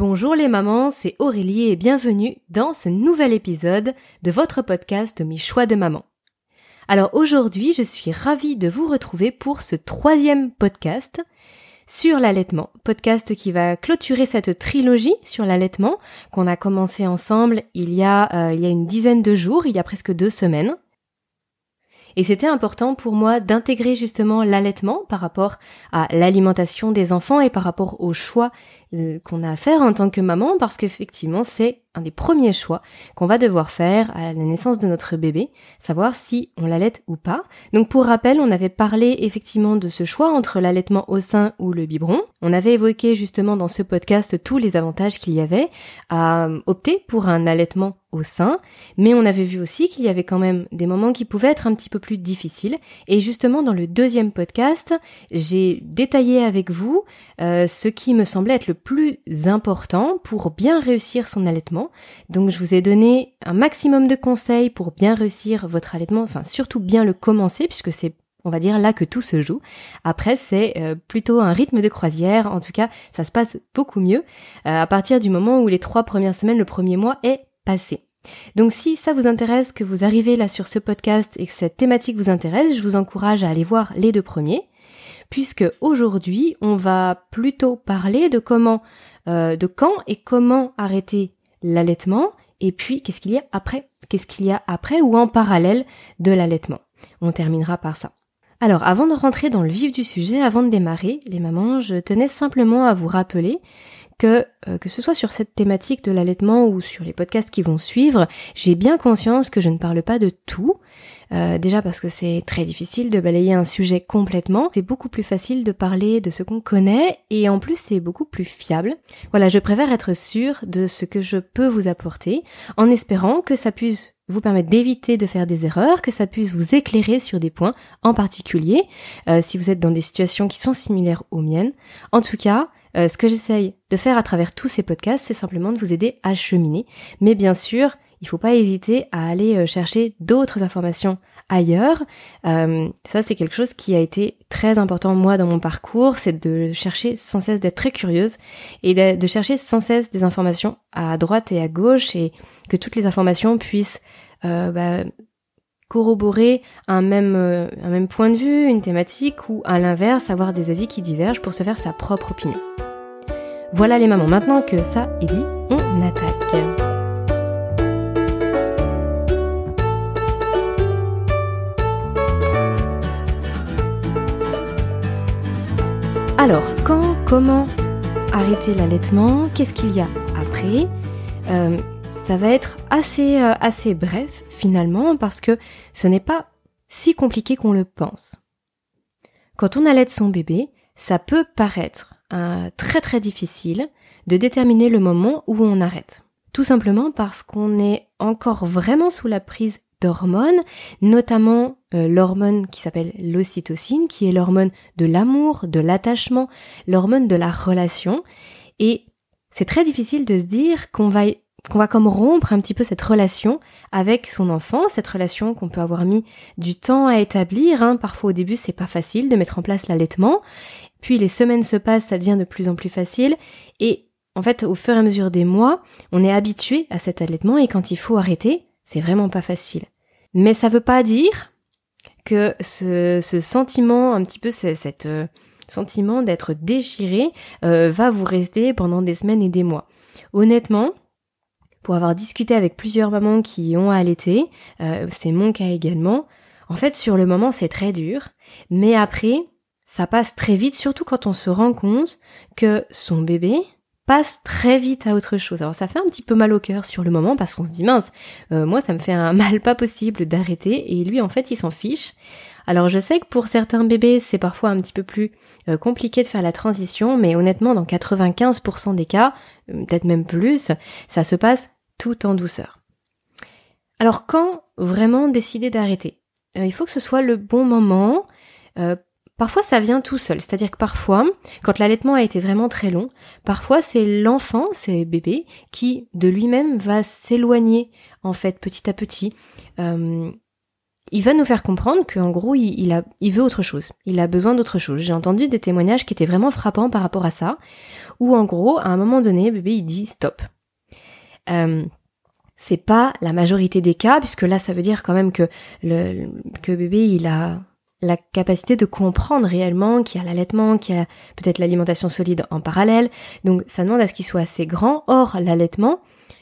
Bonjour les mamans, c'est Aurélie et bienvenue dans ce nouvel épisode de votre podcast Mes choix de maman. Alors aujourd'hui, je suis ravie de vous retrouver pour ce troisième podcast sur l'allaitement. Podcast qui va clôturer cette trilogie sur l'allaitement qu'on a commencé ensemble il y a, euh, une dizaine de jours, il y a presque deux semaines. Et c'était important pour moi d'intégrer justement l'allaitement par rapport à l'alimentation des enfants et par rapport aux choix euh, qu'on a à faire en tant que maman parce qu'effectivement c'est un des premiers choix qu'on va devoir faire à la naissance de notre bébé, savoir si on l'allait ou pas. Donc pour rappel, on avait parlé effectivement de ce choix entre l'allaitement au sein ou le biberon. On avait évoqué justement dans ce podcast tous les avantages qu'il y avait à opter pour un allaitement au sein, mais on avait vu aussi qu'il y avait quand même des moments qui pouvaient être un petit peu plus difficiles. Et justement, dans le deuxième podcast, j'ai détaillé avec vous euh, ce qui me semblait être le plus important pour bien réussir son allaitement. Donc, je vous ai donné un maximum de conseils pour bien réussir votre allaitement, enfin surtout bien le commencer, puisque c'est on va dire là que tout se joue. Après, c'est euh, plutôt un rythme de croisière. En tout cas, ça se passe beaucoup mieux euh, à partir du moment où les trois premières semaines, le premier mois est passé. Donc si ça vous intéresse, que vous arrivez là sur ce podcast et que cette thématique vous intéresse, je vous encourage à aller voir les deux premiers, puisque aujourd'hui on va plutôt parler de comment, euh, de quand et comment arrêter l'allaitement, et puis qu'est-ce qu'il y a après, qu'est-ce qu'il y a après ou en parallèle de l'allaitement. On terminera par ça. Alors, avant de rentrer dans le vif du sujet, avant de démarrer, les mamans, je tenais simplement à vous rappeler que euh, que ce soit sur cette thématique de l'allaitement ou sur les podcasts qui vont suivre, j'ai bien conscience que je ne parle pas de tout. Euh, déjà parce que c'est très difficile de balayer un sujet complètement. C'est beaucoup plus facile de parler de ce qu'on connaît et en plus c'est beaucoup plus fiable. Voilà, je préfère être sûre de ce que je peux vous apporter en espérant que ça puisse vous permettre d'éviter de faire des erreurs, que ça puisse vous éclairer sur des points en particulier, euh, si vous êtes dans des situations qui sont similaires aux miennes. En tout cas, euh, ce que j'essaye de faire à travers tous ces podcasts, c'est simplement de vous aider à cheminer. Mais bien sûr, il ne faut pas hésiter à aller euh, chercher d'autres informations ailleurs. Euh, ça, c'est quelque chose qui a été très important moi dans mon parcours, c'est de chercher sans cesse d'être très curieuse et de, chercher sans cesse des informations à droite et à gauche et que toutes les informations puissent bah, corroborer un même, un même point de vue, une thématique ou à l'inverse avoir des avis qui divergent pour se faire sa propre opinion. Voilà les mamans, maintenant que ça est dit, on attaque. Alors, quand, comment arrêter l'allaitement? Qu'est-ce qu'il y a après? Euh, Ça va être assez, euh, assez bref finalement parce que ce n'est pas si compliqué qu'on le pense. Quand on allaite son bébé, ça peut paraître euh, très très difficile de déterminer le moment où on arrête. Tout simplement parce qu'on est encore vraiment sous la prise d'hormones, notamment euh, l'hormone qui s'appelle l'ocytocine, qui est l'hormone de l'amour, de l'attachement, l'hormone de la relation. Et c'est très difficile de se dire qu'on va qu'on va comme rompre un petit peu cette relation avec son enfant, cette relation qu'on peut avoir mis du temps à établir. Hein. Parfois au début c'est pas facile de mettre en place l'allaitement, puis les semaines se passent, ça devient de plus en plus facile. Et en fait, au fur et à mesure des mois, on est habitué à cet allaitement et quand il faut arrêter, c'est vraiment pas facile. Mais ça veut pas dire que ce, sentiment, un petit peu cet euh, sentiment d'être déchiré, euh, va vous rester pendant des semaines et des mois. Honnêtement, pour avoir discuté avec plusieurs mamans qui ont allaité, euh, c'est mon cas également, en fait sur le moment c'est très dur, mais après ça passe très vite, surtout quand on se rend compte que son bébé très vite à autre chose. Alors ça fait un petit peu mal au cœur sur le moment parce qu'on se dit mince, euh, moi ça me fait un mal pas possible d'arrêter et lui en fait il s'en fiche. Alors je sais que pour certains bébés c'est parfois un petit peu plus euh, compliqué de faire la transition, mais honnêtement dans 95% des cas, euh, peut-être même plus, ça se passe tout en douceur. Alors quand vraiment décider d'arrêter? Il faut que ce soit le bon moment. Parfois ça vient tout seul, c'est-à-dire que parfois, quand l'allaitement a été vraiment très long, parfois c'est l'enfant, c'est bébé, qui de lui-même va s'éloigner en fait petit à petit. Euh, il va nous faire comprendre qu'en gros, il, a, il veut autre chose. Il a besoin d'autre chose. J'ai entendu des témoignages qui étaient vraiment frappants par rapport à ça, où en gros, à un moment donné, bébé, il dit stop. Euh, c'est pas la majorité des cas, puisque là, ça veut dire quand même que le, que bébé, il a la capacité de comprendre réellement qu'il y a l'allaitement, qu'il y a peut-être l'alimentation solide en parallèle. Donc, ça demande à ce qu'il soit assez grand. Or, l'allaitement,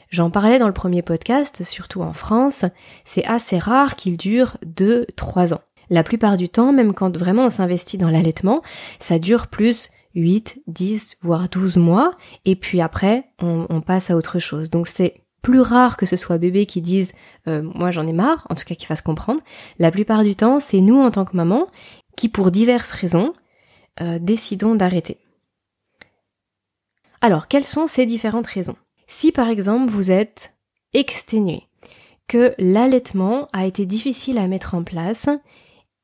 J'en parlais dans le premier podcast, surtout en France, c'est assez rare qu'il dure 2-3 ans. La plupart du temps, même quand vraiment on s'investit dans l'allaitement, ça dure plus 8, 10, voire 12 mois, et puis après, on, passe à autre chose. Donc c'est plus rare que ce soit bébé qui dise euh, moi j'en ai marre, en tout cas qui fasse comprendre. La plupart du temps, c'est nous en tant que maman qui, pour diverses raisons, euh, décidons d'arrêter. Alors, quelles sont ces différentes raisons? Si par exemple vous êtes exténué, que l'allaitement a été difficile à mettre en place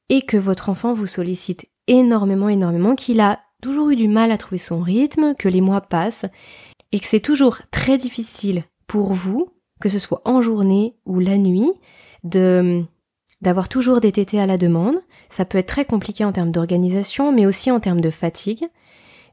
et que votre enfant vous sollicite énormément, énormément, qu'il a toujours eu du mal à trouver son rythme, que les mois passent et que c'est toujours très difficile pour vous, que ce soit en journée ou la nuit, de d'avoir toujours des tétés à la demande. Ça peut être très compliqué en termes d'organisation, mais aussi en termes de fatigue.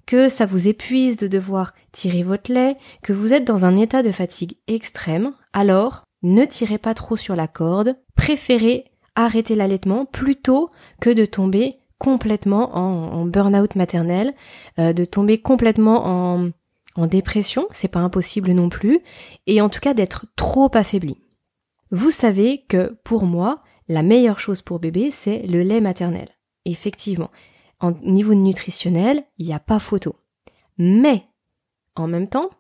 Que ça vous épuise de devoir tirer votre lait, que vous êtes dans un état de fatigue extrême, alors ne tirez pas trop sur la corde, préférez arrêter l'allaitement plutôt que de tomber complètement en, burn-out maternel, euh, de tomber complètement en, en dépression, c'est pas impossible non plus, et en tout cas d'être trop affaibli. Vous savez que pour moi, la meilleure chose pour bébé, c'est le lait maternel. Effectivement, en niveau nutritionnel, il n'y a pas photo. Mais, en même temps,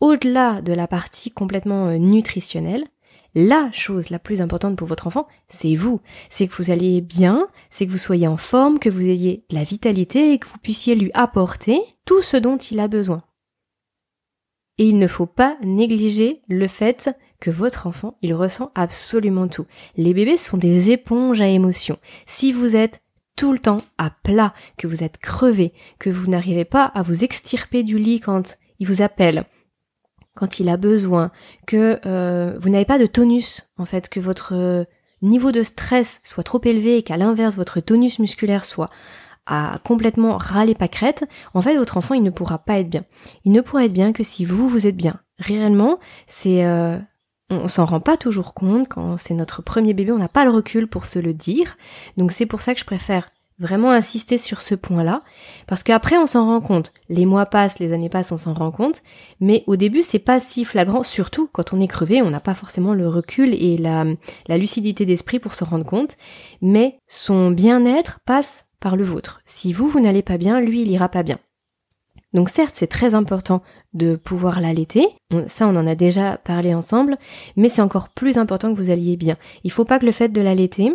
au-delà de la partie complètement euh, nutritionnelle, la chose la plus importante pour votre enfant, c'est vous. C'est que vous alliez bien, c'est que vous soyez en forme, que vous ayez la vitalité et que vous puissiez lui apporter tout ce dont il a besoin. Et il ne faut pas négliger le fait que votre enfant, il ressent absolument tout. Les bébés sont des éponges à émotions. Si vous êtes tout le temps à plat, que vous êtes crevé, que vous n'arrivez pas à vous extirper du lit quand il vous appelle, quand il a besoin, que euh, vous n'avez pas de tonus, en fait, que votre euh, niveau de stress soit trop élevé et qu'à l'inverse votre tonus musculaire soit à complètement râler pâquerette, en fait votre enfant il ne pourra pas être bien. Il ne pourra être bien que si vous vous êtes bien. Réellement, c'est euh, on s'en rend pas toujours compte quand c'est notre premier bébé, on n'a pas le recul pour se le dire. Donc c'est pour ça que je préfère vraiment insister sur ce point-là, parce qu'après on s'en rend compte. Les mois passent, les années passent, on s'en rend compte, mais au début c'est pas si flagrant, surtout quand on est crevé, on n'a pas forcément le recul et la, lucidité d'esprit pour s'en rendre compte, mais son bien-être passe par le vôtre. Si vous, vous n'allez pas bien, lui, il ira pas bien. Donc certes, c'est très important de pouvoir l'allaiter, ça on en a déjà parlé ensemble, mais c'est encore plus important que vous alliez bien. Il faut pas que le fait de l'allaiter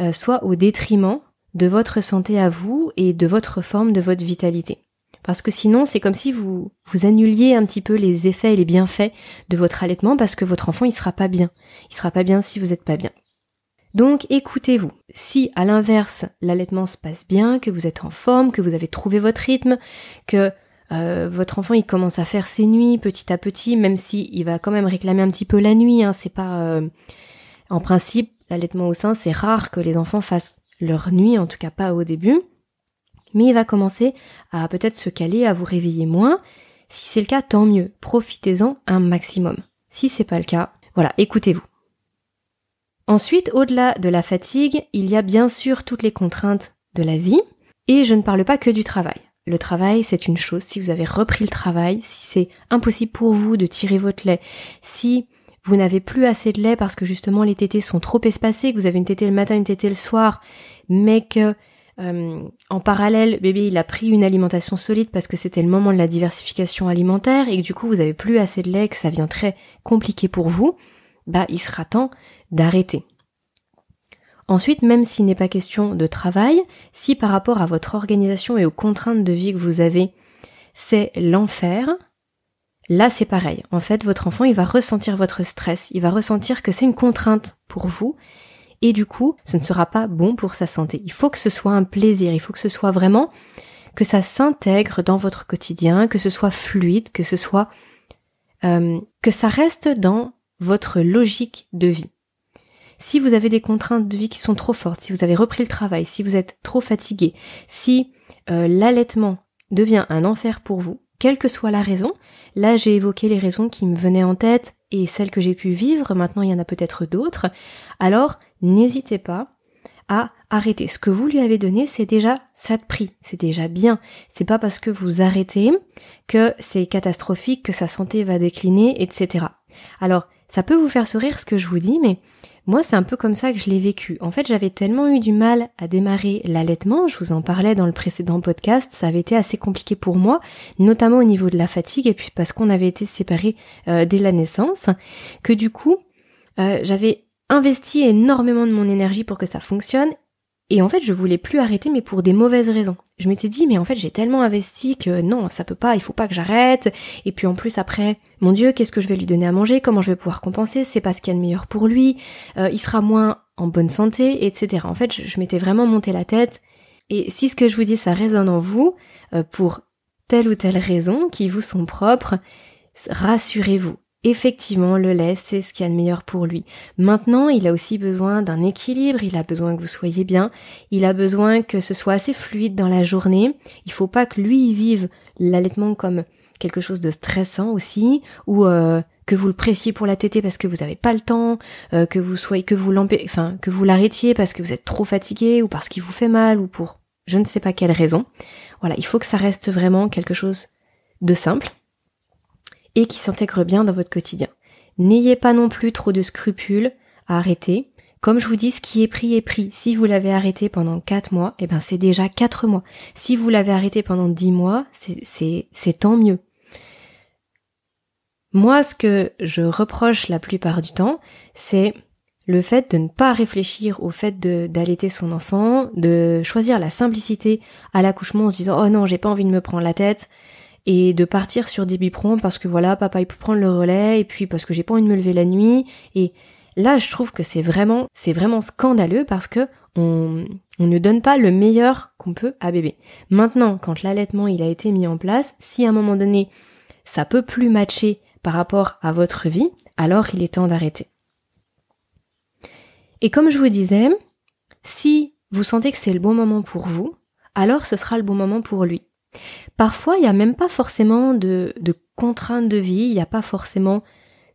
euh, soit au détriment de votre santé à vous et de votre forme, de votre vitalité. Parce que sinon, c'est comme si vous vous annuliez un petit peu les effets et les bienfaits de votre allaitement parce que votre enfant il sera pas bien. Il sera pas bien si vous n'êtes pas bien. Donc écoutez-vous. Si à l'inverse l'allaitement se passe bien, que vous êtes en forme, que vous avez trouvé votre rythme, que euh, votre enfant il commence à faire ses nuits petit à petit, même si il va quand même réclamer un petit peu la nuit. Hein, c'est pas euh, en principe l'allaitement au sein, c'est rare que les enfants fassent leur nuit, en tout cas pas au début. Mais il va commencer à peut-être se caler, à vous réveiller moins. Si c'est le cas, tant mieux. Profitez-en un maximum. Si c'est pas le cas, voilà, écoutez-vous. Ensuite, au-delà de la fatigue, il y a bien sûr toutes les contraintes de la vie, et je ne parle pas que du travail. Le travail, c'est une chose. Si vous avez repris le travail, si c'est impossible pour vous de tirer votre lait, si vous n'avez plus assez de lait parce que justement les tétés sont trop espacés, que vous avez une tétée le matin, une tétée le soir, mais que euh, en parallèle, bébé il a pris une alimentation solide parce que c'était le moment de la diversification alimentaire et que du coup vous avez plus assez de lait, que ça vient très compliqué pour vous, bah il sera temps d'arrêter. Ensuite, même s'il n'est pas question de travail, si par rapport à votre organisation et aux contraintes de vie que vous avez, c'est l'enfer, là c'est pareil. En fait, votre enfant, il va ressentir votre stress, il va ressentir que c'est une contrainte pour vous, et du coup, ce ne sera pas bon pour sa santé. Il faut que ce soit un plaisir, il faut que ce soit vraiment que ça s'intègre dans votre quotidien, que ce soit fluide, que ce soit euh, que ça reste dans votre logique de vie. Si vous avez des contraintes de vie qui sont trop fortes, si vous avez repris le travail, si vous êtes trop fatigué, si euh, l'allaitement devient un enfer pour vous, quelle que soit la raison, là j'ai évoqué les raisons qui me venaient en tête et celles que j'ai pu vivre, maintenant il y en a peut-être d'autres, alors n'hésitez pas à arrêter. Ce que vous lui avez donné, c'est déjà ça de prix, c'est déjà bien. C'est pas parce que vous arrêtez que c'est catastrophique, que sa santé va décliner, etc. Alors, ça peut vous faire sourire ce que je vous dis, mais moi, c'est un peu comme ça que je l'ai vécu. En fait, j'avais tellement eu du mal à démarrer l'allaitement, je vous en parlais dans le précédent podcast, ça avait été assez compliqué pour moi, notamment au niveau de la fatigue, et puis parce qu'on avait été séparés euh, dès la naissance, que du coup, euh, j'avais investi énormément de mon énergie pour que ça fonctionne, et en fait, je voulais plus arrêter, mais pour des mauvaises raisons. Je m'étais dit, mais en fait, j'ai tellement investi que non, ça peut pas, il faut pas que j'arrête. Et puis en plus, après, mon Dieu, qu'est-ce que je vais lui donner à manger? Comment je vais pouvoir compenser? C'est pas ce qu'il y a de meilleur pour lui. Euh, il sera moins en bonne santé, etc. En fait, je, m'étais vraiment monté la tête. Et si ce que je vous dis, ça résonne en vous, euh, pour telle ou telle raison qui vous sont propres, rassurez-vous effectivement, le lait, c'est ce qu'il y a de meilleur pour lui. Maintenant, il a aussi besoin d'un équilibre, il a besoin que vous soyez bien, il a besoin que ce soit assez fluide dans la journée. Il faut pas que lui vive l'allaitement comme quelque chose de stressant aussi, ou euh, que vous le pressiez pour la tétée parce que vous n'avez pas le temps, euh, que vous soyez, que vous enfin, que vous l'arrêtiez parce que vous êtes trop fatigué, ou parce qu'il vous fait mal, ou pour je ne sais pas quelle raison. Voilà, il faut que ça reste vraiment quelque chose de simple et qui s'intègre bien dans votre quotidien. N'ayez pas non plus trop de scrupules à arrêter. Comme je vous dis, ce qui est pris est pris. Si vous l'avez arrêté pendant 4 mois, eh ben c'est déjà 4 mois. Si vous l'avez arrêté pendant 10 mois, c'est tant mieux. Moi, ce que je reproche la plupart du temps, c'est le fait de ne pas réfléchir au fait d'allaiter son enfant, de choisir la simplicité à l'accouchement en se disant oh non j'ai pas envie de me prendre la tête, et de partir sur des biberons parce que voilà, papa il peut prendre le relais et puis parce que j'ai pas envie de me lever la nuit et là je trouve que c'est vraiment c'est vraiment scandaleux parce que on, on ne donne pas le meilleur qu'on peut à bébé. Maintenant, quand l'allaitement il a été mis en place, si à un moment donné ça peut plus matcher par rapport à votre vie, alors il est temps d'arrêter. Et comme je vous disais, si vous sentez que c'est le bon moment pour vous, alors ce sera le bon moment pour lui. Parfois, il n'y a même pas forcément de, de contraintes de vie, il n'y a pas forcément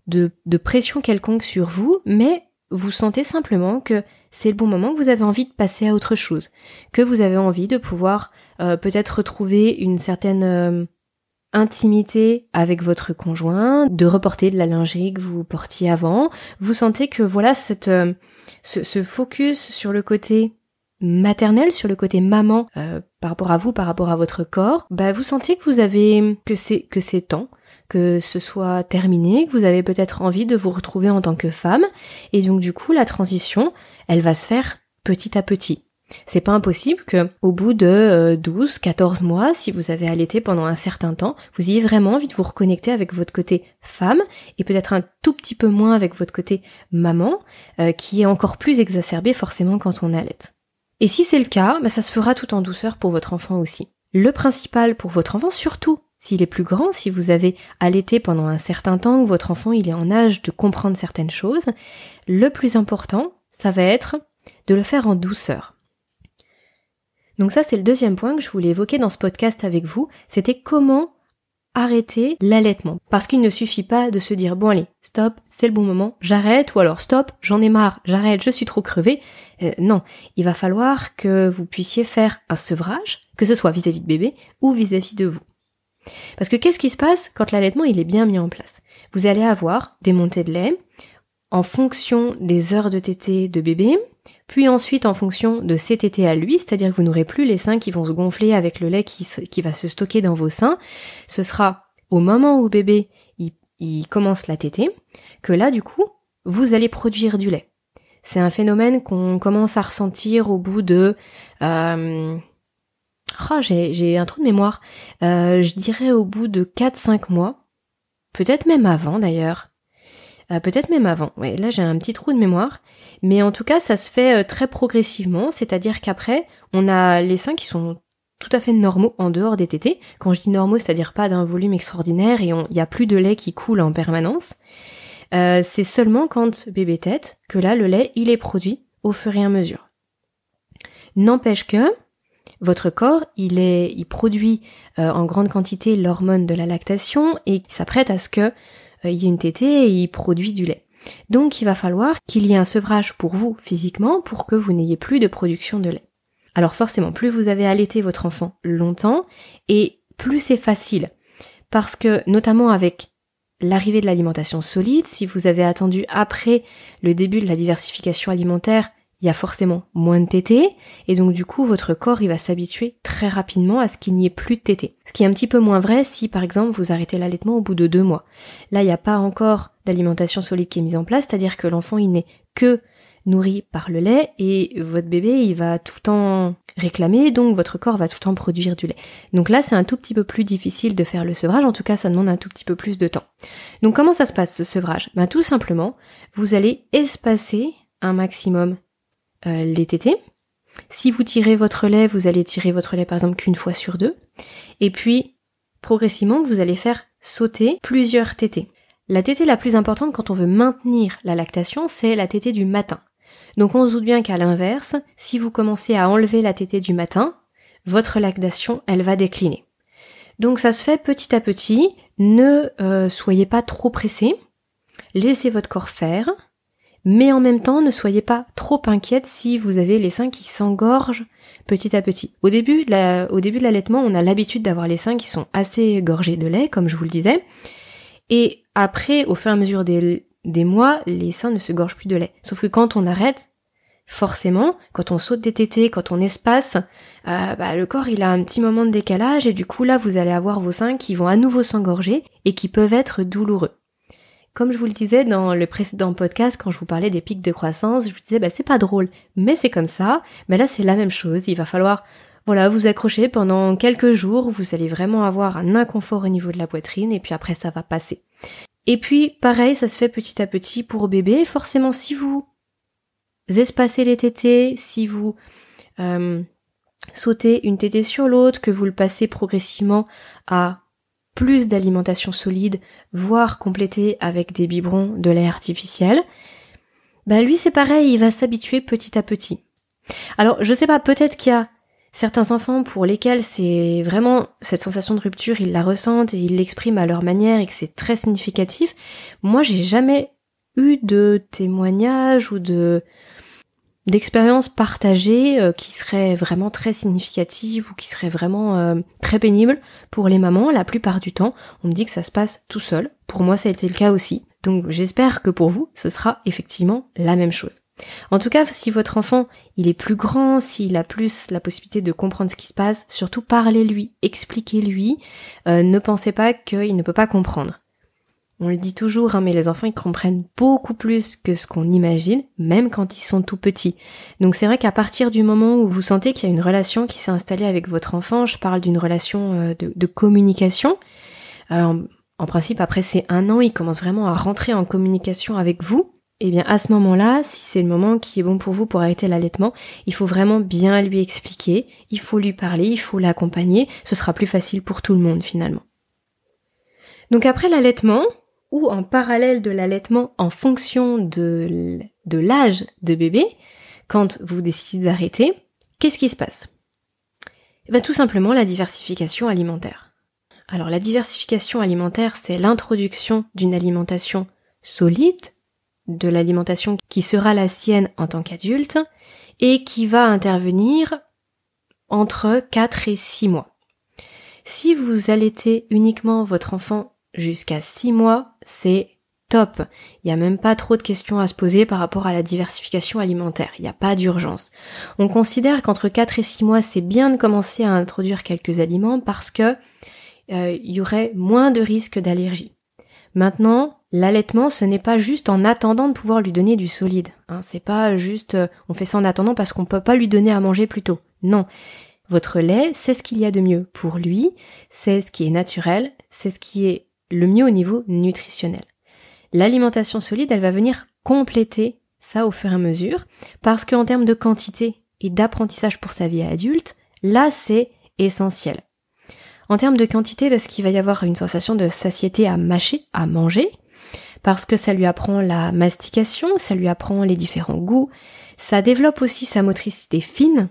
de, de pression quelconque sur vous, mais vous sentez simplement que c'est le bon moment, que vous avez envie de passer à autre chose, que vous avez envie de pouvoir euh, peut-être retrouver une certaine euh, intimité avec votre conjoint, de reporter de la lingerie que vous portiez avant. Vous sentez que voilà cette, euh, ce, ce, focus sur le côté maternelle, sur le côté maman euh, par rapport à vous, par rapport à votre corps, bah vous sentez que vous avez que c'est que c'est temps, que ce soit terminé, que vous avez peut-être envie de vous retrouver en tant que femme, et donc du coup la transition, elle va se faire petit à petit. C'est pas impossible que, au bout de 12, euh, 14 mois, si vous avez allaité pendant un certain temps, vous ayez vraiment envie de vous reconnecter avec votre côté femme et peut-être un tout petit peu moins avec votre côté maman, euh, qui est encore plus exacerbé forcément quand on allaite. Et si c'est le cas, bah, ça se fera tout en douceur pour votre enfant aussi. Le principal pour votre enfant, surtout s'il est plus grand, si vous avez allaité pendant un certain temps, que votre enfant il est en âge de comprendre certaines choses, le plus important, ça va être de le faire en douceur. Donc ça c'est le deuxième point que je voulais évoquer dans ce podcast avec vous, c'était comment arrêter l'allaitement. Parce qu'il ne suffit pas de se dire bon allez, stop, c'est le bon moment, j'arrête, ou alors stop, j'en ai marre, j'arrête, je suis trop crevé. Euh, non, il va falloir que vous puissiez faire un sevrage, que ce soit vis-à-vis de bébé ou vis-à-vis de vous. Parce que qu'est-ce qui se passe quand l'allaitement il est bien mis en place? Vous allez avoir des montées de lait en fonction des heures de tétée de bébé, puis ensuite en fonction de ses tétés à lui, c'est-à-dire que vous n'aurez plus les seins qui vont se gonfler avec le lait qui, qui va se stocker dans vos seins. Ce sera au moment où bébé il, commence la tétée que là du coup vous allez produire du lait. C'est un phénomène qu'on commence à ressentir au bout de euh, oh, j'ai un trou de mémoire. Euh, je dirais au bout de 4-5 mois, peut-être même avant d'ailleurs. Euh, peut-être même avant. Là j'ai un petit trou de mémoire, mais en tout cas ça se fait euh, très progressivement, c'est-à-dire qu'après on a les seins qui sont tout à fait normaux en dehors des tétés. Quand je dis normaux, c'est-à-dire pas d'un volume extraordinaire et il n'y a plus de lait qui coule en permanence. Euh, c'est seulement quand bébé tête que là, le lait, il est produit au fur et à mesure. N'empêche que votre corps, il est, produit en grande quantité l'hormone de la lactation et s'apprête à ce que il y ait une tétée et il produit du lait. Donc il va falloir qu'il y ait un sevrage pour vous physiquement pour que vous n'ayez plus de production de lait. Alors forcément, plus vous avez allaité votre enfant longtemps et plus c'est facile. Parce que notamment avec l'arrivée de l'alimentation solide, si vous avez attendu après le début de la diversification alimentaire, il y a forcément moins de tétés, et donc du coup votre corps il va s'habituer très rapidement à ce qu'il n'y ait plus de tétés. Ce qui est un petit peu moins vrai si par exemple vous arrêtez l'allaitement au bout de deux mois. Là il n'y a pas encore d'alimentation solide qui est mise en place, c'est-à-dire que l'enfant il n'est que nourri par le lait et votre bébé il va tout le temps réclamer, donc votre corps va tout le temps produire du lait. Donc là c'est un tout petit peu plus difficile de faire le sevrage, en tout cas ça demande un tout petit peu plus de temps. Donc comment ça se passe ce sevrage? Ben tout simplement, vous allez espacer un maximum euh, les tétés. Si vous tirez votre lait, vous allez tirer votre lait par exemple qu'une fois sur deux. Et puis, progressivement, vous allez faire sauter plusieurs tétés. La tétée la plus importante quand on veut maintenir la lactation, c'est la tétée du matin. Donc on se doute bien qu'à l'inverse, si vous commencez à enlever la tétée du matin, votre lactation, elle va décliner. Donc ça se fait petit à petit, ne euh, soyez pas trop pressé, laissez votre corps faire, mais en même temps ne soyez pas trop inquiète si vous avez les seins qui s'engorgent petit à petit. Au début, de au début de l'allaitement, on a l'habitude d'avoir les seins qui sont assez gorgés de lait, comme je vous le disais, et après, au fur et à mesure des, mois, les seins ne se gorgent plus de lait. Sauf que quand on arrête, forcément, quand on saute des tétés, quand on espace, euh, bah, le corps il a un petit moment de décalage et du coup là vous allez avoir vos seins qui vont à nouveau s'engorger et qui peuvent être douloureux. Comme je vous le disais dans le précédent podcast, quand je vous parlais des pics de croissance, je vous disais, bah, c'est pas drôle, mais c'est comme ça. Mais là, c'est la même chose. Il va falloir, voilà, vous accrocher pendant quelques jours. Vous allez vraiment avoir un inconfort au niveau de la poitrine et puis après, ça va passer. Et puis, pareil, ça se fait petit à petit pour bébé. Forcément, si vous espacez les tétés, si vous euh, sautez une tétée sur l'autre, que vous le passez progressivement à plus d'alimentation solide, voire compléter avec des biberons de lait artificiel, ben lui c'est pareil, il va s'habituer petit à petit. Alors je sais pas, peut-être qu'il y a certains enfants pour lesquels c'est vraiment cette sensation de rupture, ils la ressentent et ils l'expriment à leur manière et que c'est très significatif. Moi j'ai jamais eu de témoignages ou de d'expériences partagées euh, qui seraient vraiment très significatives ou qui seraient vraiment euh, très pénibles pour les mamans. La plupart du temps, on me dit que ça se passe tout seul. Pour moi, ça a été le cas aussi. Donc j'espère que pour vous, ce sera effectivement la même chose. En tout cas, si votre enfant, il est plus grand, s'il a plus la possibilité de comprendre ce qui se passe, surtout parlez-lui, expliquez-lui, euh, ne pensez pas qu'il ne peut pas comprendre. On le dit toujours, hein, mais les enfants, ils comprennent beaucoup plus que ce qu'on imagine, même quand ils sont tout petits. Donc c'est vrai qu'à partir du moment où vous sentez qu'il y a une relation qui s'est installée avec votre enfant, je parle d'une relation euh, de, communication, euh, en principe, après ces un an, il commence vraiment à rentrer en communication avec vous, et eh bien à ce moment-là, si c'est le moment qui est bon pour vous pour arrêter l'allaitement, il faut vraiment bien lui expliquer, il faut lui parler, il faut l'accompagner, ce sera plus facile pour tout le monde finalement. Donc après l'allaitement, ou en parallèle de l'allaitement en fonction de, l'âge de bébé, quand vous décidez d'arrêter, qu'est-ce qui se passe? Eh bien, Tout simplement la diversification alimentaire. Alors la diversification alimentaire, c'est l'introduction d'une alimentation solide, de l'alimentation qui sera la sienne en tant qu'adulte, et qui va intervenir entre 4 et 6 mois. Si vous allaitez uniquement votre enfant jusqu'à 6 mois, c'est top. Il n'y a même pas trop de questions à se poser par rapport à la diversification alimentaire. Il n'y a pas d'urgence. On considère qu'entre 4 et 6 mois, c'est bien de commencer à introduire quelques aliments parce que euh, il y aurait moins de risques d'allergie. Maintenant, l'allaitement, ce n'est pas juste en attendant de pouvoir lui donner du solide. Hein. C'est pas juste euh, on fait ça en attendant parce qu'on peut pas lui donner à manger plus tôt. Non. Votre lait, c'est ce qu'il y a de mieux pour lui, c'est ce qui est naturel, c'est ce qui est le mieux au niveau nutritionnel. L'alimentation solide, elle va venir compléter ça au fur et à mesure, parce qu'en termes de quantité et d'apprentissage pour sa vie adulte, là c'est essentiel. En termes de quantité, parce qu'il va y avoir une sensation de satiété à mâcher, à manger, parce que ça lui apprend la mastication, ça lui apprend les différents goûts, ça développe aussi sa motricité fine,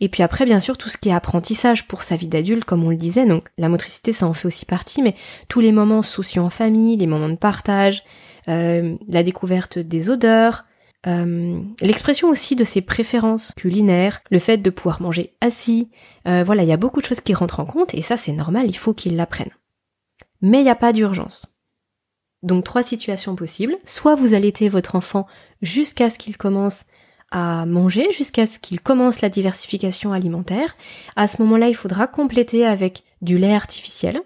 et puis après, bien sûr, tout ce qui est apprentissage pour sa vie d'adulte, comme on le disait, donc la motricité, ça en fait aussi partie, mais tous les moments sociaux en famille, les moments de partage, euh, la découverte des odeurs, euh, l'expression aussi de ses préférences culinaires, le fait de pouvoir manger assis, euh, voilà, il y a beaucoup de choses qui rentrent en compte, et ça c'est normal, il faut qu'il l'apprenne. Mais il n'y a pas d'urgence. Donc trois situations possibles. Soit vous allaitez votre enfant jusqu'à ce qu'il commence à manger jusqu'à ce qu'il commence la diversification alimentaire. À ce moment-là, il faudra compléter avec du lait artificiel.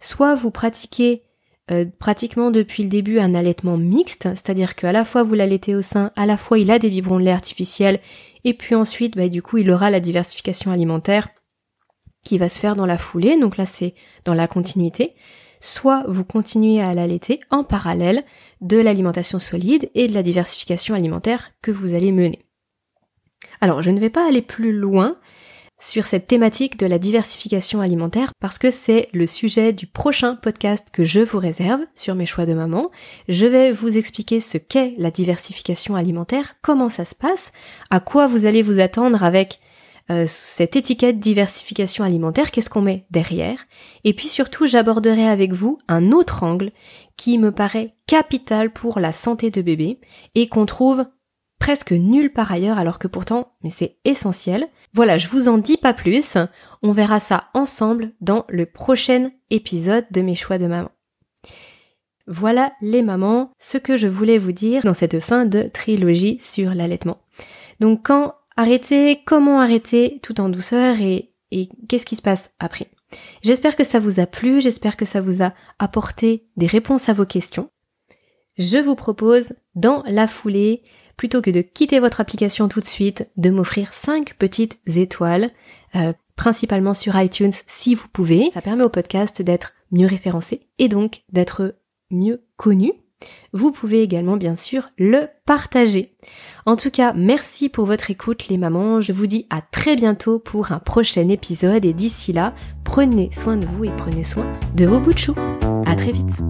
Soit vous pratiquez euh, pratiquement depuis le début un allaitement mixte, c'est-à-dire qu'à la fois vous l'allaitez au sein, à la fois il a des biberons de lait artificiel, et puis ensuite, bah, du coup, il aura la diversification alimentaire qui va se faire dans la foulée, donc là c'est dans la continuité soit vous continuez à l'allaiter en parallèle de l'alimentation solide et de la diversification alimentaire que vous allez mener. Alors je ne vais pas aller plus loin sur cette thématique de la diversification alimentaire parce que c'est le sujet du prochain podcast que je vous réserve sur mes choix de maman. Je vais vous expliquer ce qu'est la diversification alimentaire, comment ça se passe, à quoi vous allez vous attendre avec euh, cette étiquette diversification alimentaire, qu'est-ce qu'on met derrière? Et puis surtout, j'aborderai avec vous un autre angle qui me paraît capital pour la santé de bébé et qu'on trouve presque nulle part ailleurs alors que pourtant, mais c'est essentiel. Voilà, je vous en dis pas plus, on verra ça ensemble dans le prochain épisode de mes choix de maman. Voilà les mamans, ce que je voulais vous dire dans cette fin de trilogie sur l'allaitement. Donc quand arrêter, comment arrêter tout en douceur et, qu'est-ce qui se passe après? J'espère que ça vous a plu, j'espère que ça vous a apporté des réponses à vos questions. Je vous propose, dans la foulée, plutôt que de quitter votre application tout de suite, de m'offrir 5 petites étoiles, euh, principalement sur iTunes si vous pouvez. Ça permet au podcast d'être mieux référencé et donc d'être mieux connu. Vous pouvez également bien sûr le partager. En tout cas, merci pour votre écoute les mamans. Je vous dis à très bientôt pour un prochain épisode et d'ici là, prenez soin de vous et prenez soin de vos bouts de chou. À très vite.